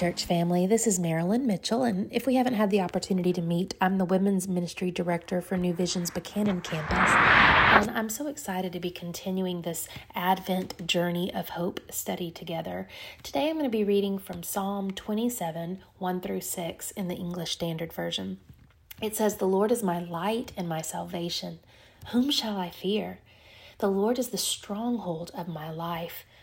Church family. This is Marilyn Mitchell, and if we haven't had the opportunity to meet, I'm the Women's Ministry Director for New Vision's Buchanan campus. And I'm so excited to be continuing this Advent Journey of Hope study together. Today I'm going to be reading from Psalm 27 1 through 6 in the English Standard Version. It says, The Lord is my light and my salvation. Whom shall I fear? The Lord is the stronghold of my life.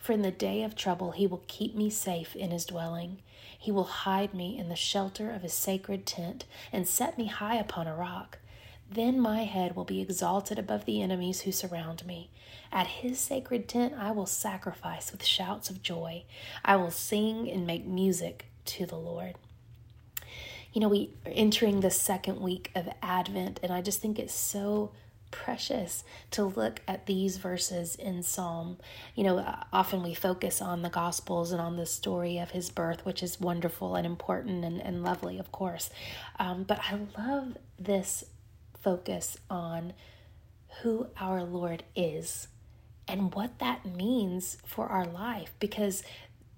For in the day of trouble he will keep me safe in his dwelling. He will hide me in the shelter of his sacred tent and set me high upon a rock. Then my head will be exalted above the enemies who surround me. At his sacred tent I will sacrifice with shouts of joy. I will sing and make music to the Lord. You know, we are entering the second week of Advent, and I just think it's so precious to look at these verses in Psalm. You know, often we focus on the Gospels and on the story of his birth, which is wonderful and important and, and lovely, of course. Um, but I love this focus on who our Lord is and what that means for our life because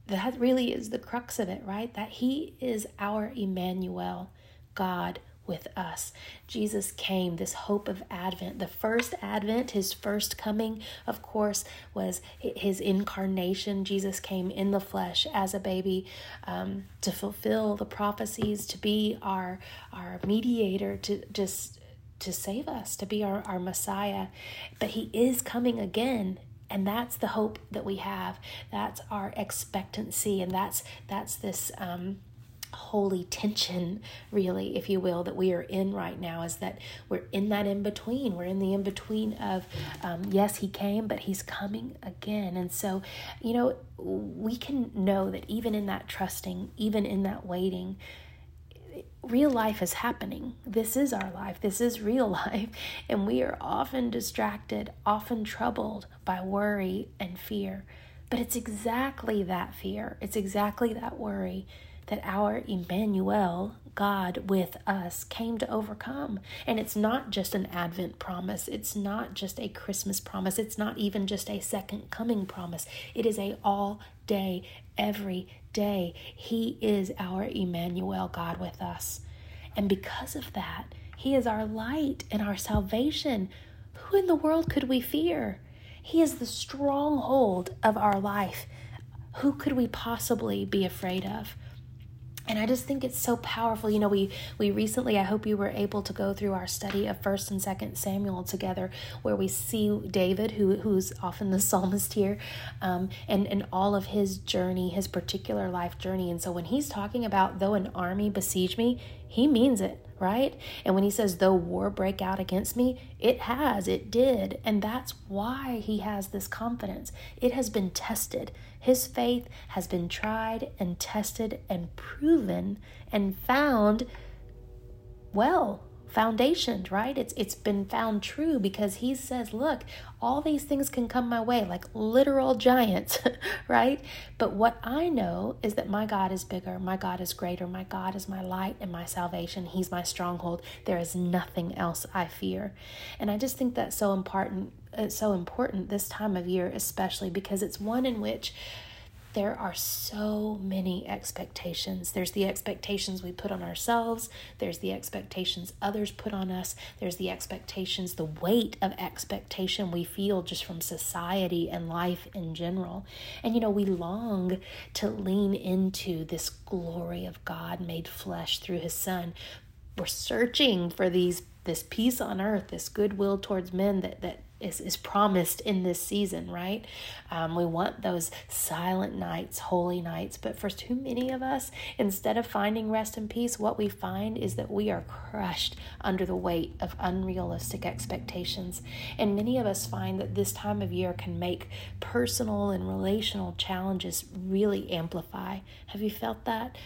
that really is the crux of it, right? That He is our Emmanuel, God with us. Jesus came, this hope of Advent. The first Advent, his first coming, of course, was his incarnation. Jesus came in the flesh as a baby um, to fulfill the prophecies, to be our, our mediator, to just to save us, to be our, our Messiah. But he is coming again and that's the hope that we have that's our expectancy and that's that's this um, holy tension, really, if you will, that we are in right now is that we're in that in between. We're in the in between of, um, yes, he came, but he's coming again. And so, you know, we can know that even in that trusting, even in that waiting, real life is happening. This is our life. This is real life. And we are often distracted, often troubled by worry and fear. But it's exactly that fear, it's exactly that worry that our Emmanuel, God with us, came to overcome. And it's not just an Advent promise, it's not just a Christmas promise, it's not even just a second coming promise. It is a all day, every day. He is our Emmanuel, God with us. And because of that, He is our light and our salvation. Who in the world could we fear? He is the stronghold of our life. Who could we possibly be afraid of? And i just think it's so powerful. You know we we recently i hope you were able to go through our study of first and second samuel together where we see david who who's often the psalmist here um, and and all of his journey his particular life journey. And so when he's talking about though an army besiege me he means it right? And when he says, though war break out against me, it has, it did. And that's why he has this confidence. It has been tested. His faith has been tried and tested and proven and found well foundationed, right? It's it's been found true because he says, look, all these things can come my way like literal giants, right? But what I know is that my God is bigger, my God is greater, my God is my light and my salvation. He's my stronghold. There is nothing else I fear. And I just think that's so important it's so important this time of year especially because it's one in which there are so many expectations. There's the expectations we put on ourselves, there's the expectations others put on us, there's the expectations, the weight of expectation we feel just from society and life in general. And you know, we long to lean into this glory of God made flesh through his son. We're searching for these this peace on earth, this goodwill towards men that that is, is promised in this season, right? Um, we want those silent nights, holy nights. But for too many of us, instead of finding rest and peace, what we find is that we are crushed under the weight of unrealistic expectations. And many of us find that this time of year can make personal and relational challenges really amplify. Have you felt that?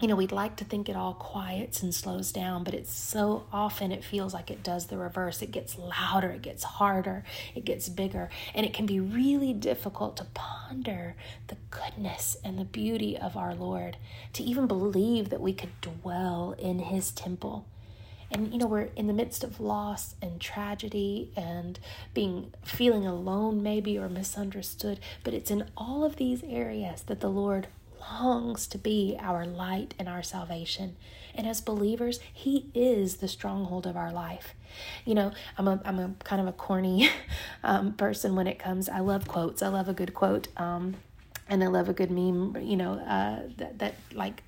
You know, we'd like to think it all quiets and slows down, but it's so often it feels like it does the reverse. It gets louder, it gets harder, it gets bigger, and it can be really difficult to ponder the goodness and the beauty of our Lord, to even believe that we could dwell in His temple. And you know, we're in the midst of loss and tragedy and being feeling alone, maybe, or misunderstood, but it's in all of these areas that the Lord longs to be our light and our salvation. And as believers, He is the stronghold of our life. You know, I'm a I'm a kind of a corny um, person when it comes. I love quotes. I love a good quote, um, and I love a good meme. You know, uh, that that like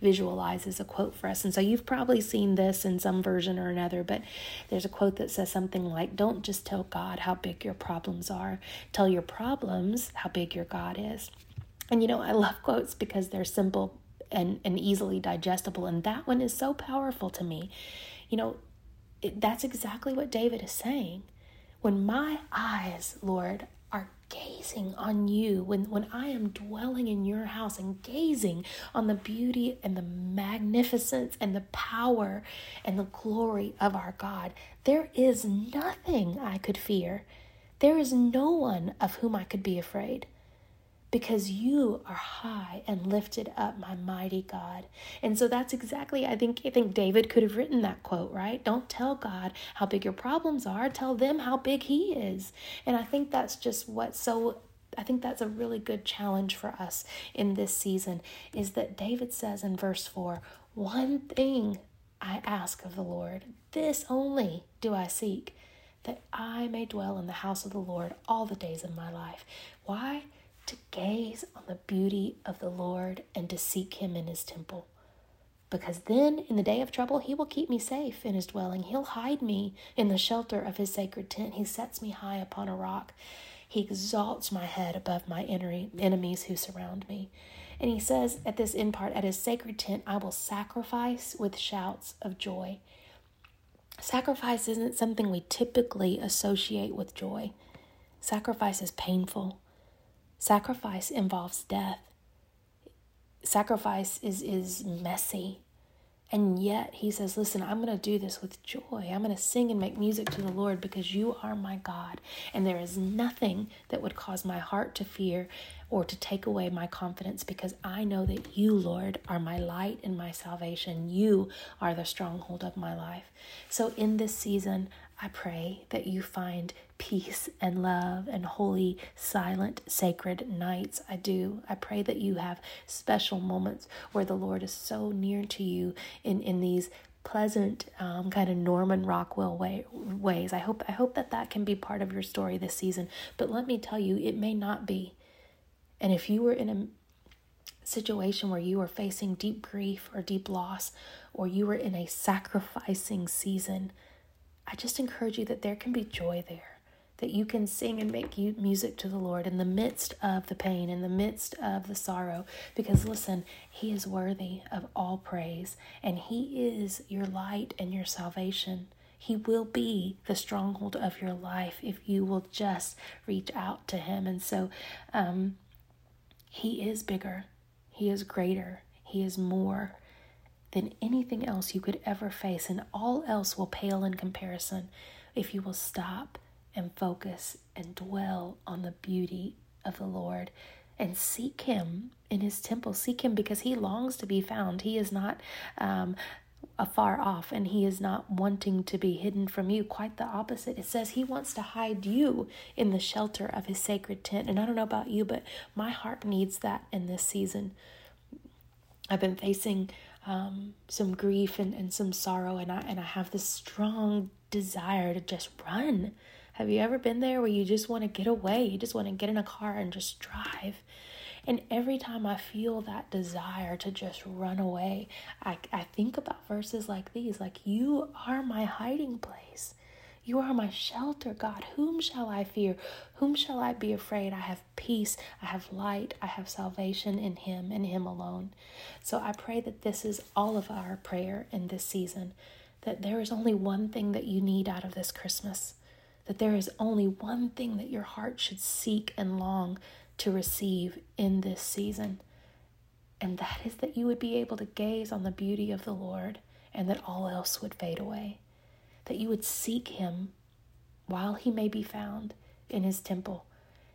visualizes a quote for us. And so you've probably seen this in some version or another, but there's a quote that says something like, Don't just tell God how big your problems are, tell your problems how big your God is. And you know, I love quotes because they're simple and, and easily digestible. And that one is so powerful to me. You know, it, that's exactly what David is saying. When my eyes, Lord, are gazing on you, when, when I am dwelling in your house and gazing on the beauty and the magnificence and the power and the glory of our God, there is nothing I could fear. There is no one of whom I could be afraid because you are high and lifted up, my mighty God. And so that's exactly I think I think David could have written that quote, right? Don't tell God how big your problems are, tell them how big he is. And I think that's just what so I think that's a really good challenge for us in this season is that David says in verse 4, one thing I ask of the Lord, this only do I seek, that I may dwell in the house of the Lord all the days of my life. Why? To gaze on the beauty of the Lord and to seek him in his temple. Because then, in the day of trouble, he will keep me safe in his dwelling. He'll hide me in the shelter of his sacred tent. He sets me high upon a rock. He exalts my head above my enemies who surround me. And he says at this end part, at his sacred tent, I will sacrifice with shouts of joy. Sacrifice isn't something we typically associate with joy. Sacrifice is painful. Sacrifice involves death. Sacrifice is, is messy. And yet he says, Listen, I'm going to do this with joy. I'm going to sing and make music to the Lord because you are my God. And there is nothing that would cause my heart to fear or to take away my confidence because I know that you, Lord, are my light and my salvation. You are the stronghold of my life. So in this season, I pray that you find peace and love and holy, silent, sacred nights. I do. I pray that you have special moments where the Lord is so near to you in, in these pleasant um, kind of Norman Rockwell way, ways. I hope I hope that that can be part of your story this season. But let me tell you, it may not be. And if you were in a situation where you are facing deep grief or deep loss, or you were in a sacrificing season, I just encourage you that there can be joy there, that you can sing and make music to the Lord in the midst of the pain, in the midst of the sorrow. Because listen, He is worthy of all praise, and He is your light and your salvation. He will be the stronghold of your life if you will just reach out to Him. And so, um, He is bigger, He is greater, He is more than anything else you could ever face, and all else will pale in comparison if you will stop and focus and dwell on the beauty of the Lord and seek Him in His temple. Seek Him because He longs to be found. He is not um, afar off and He is not wanting to be hidden from you. Quite the opposite. It says He wants to hide you in the shelter of His sacred tent. And I don't know about you, but my heart needs that in this season. I've been facing um, some grief and, and some sorrow and I and I have this strong desire to just run. Have you ever been there where you just want to get away? You just want to get in a car and just drive. And every time I feel that desire to just run away, I, I think about verses like these like, You are my hiding place. You are my shelter, God. Whom shall I fear? Whom shall I be afraid? I have peace, I have light, I have salvation in Him and Him alone. So I pray that this is all of our prayer in this season that there is only one thing that you need out of this Christmas, that there is only one thing that your heart should seek and long to receive in this season. And that is that you would be able to gaze on the beauty of the Lord and that all else would fade away. That you would seek Him while He may be found in His temple.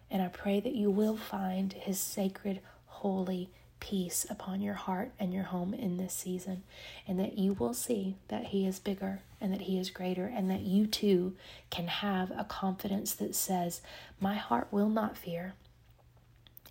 And I pray that you will find His sacred, holy, peace upon your heart and your home in this season, and that you will see that He is bigger and that He is greater, and that you too can have a confidence that says, My heart will not fear,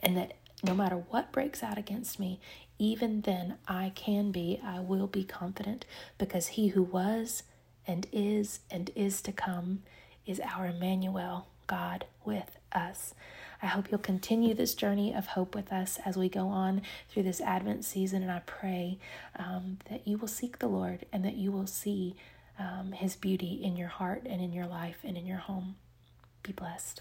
and that no matter what breaks out against me, even then I can be, I will be confident, because He who was and is and is to come is our Emmanuel, God with us. I hope you'll continue this journey of hope with us as we go on through this Advent season. And I pray um, that you will seek the Lord and that you will see um, His beauty in your heart and in your life and in your home. Be blessed.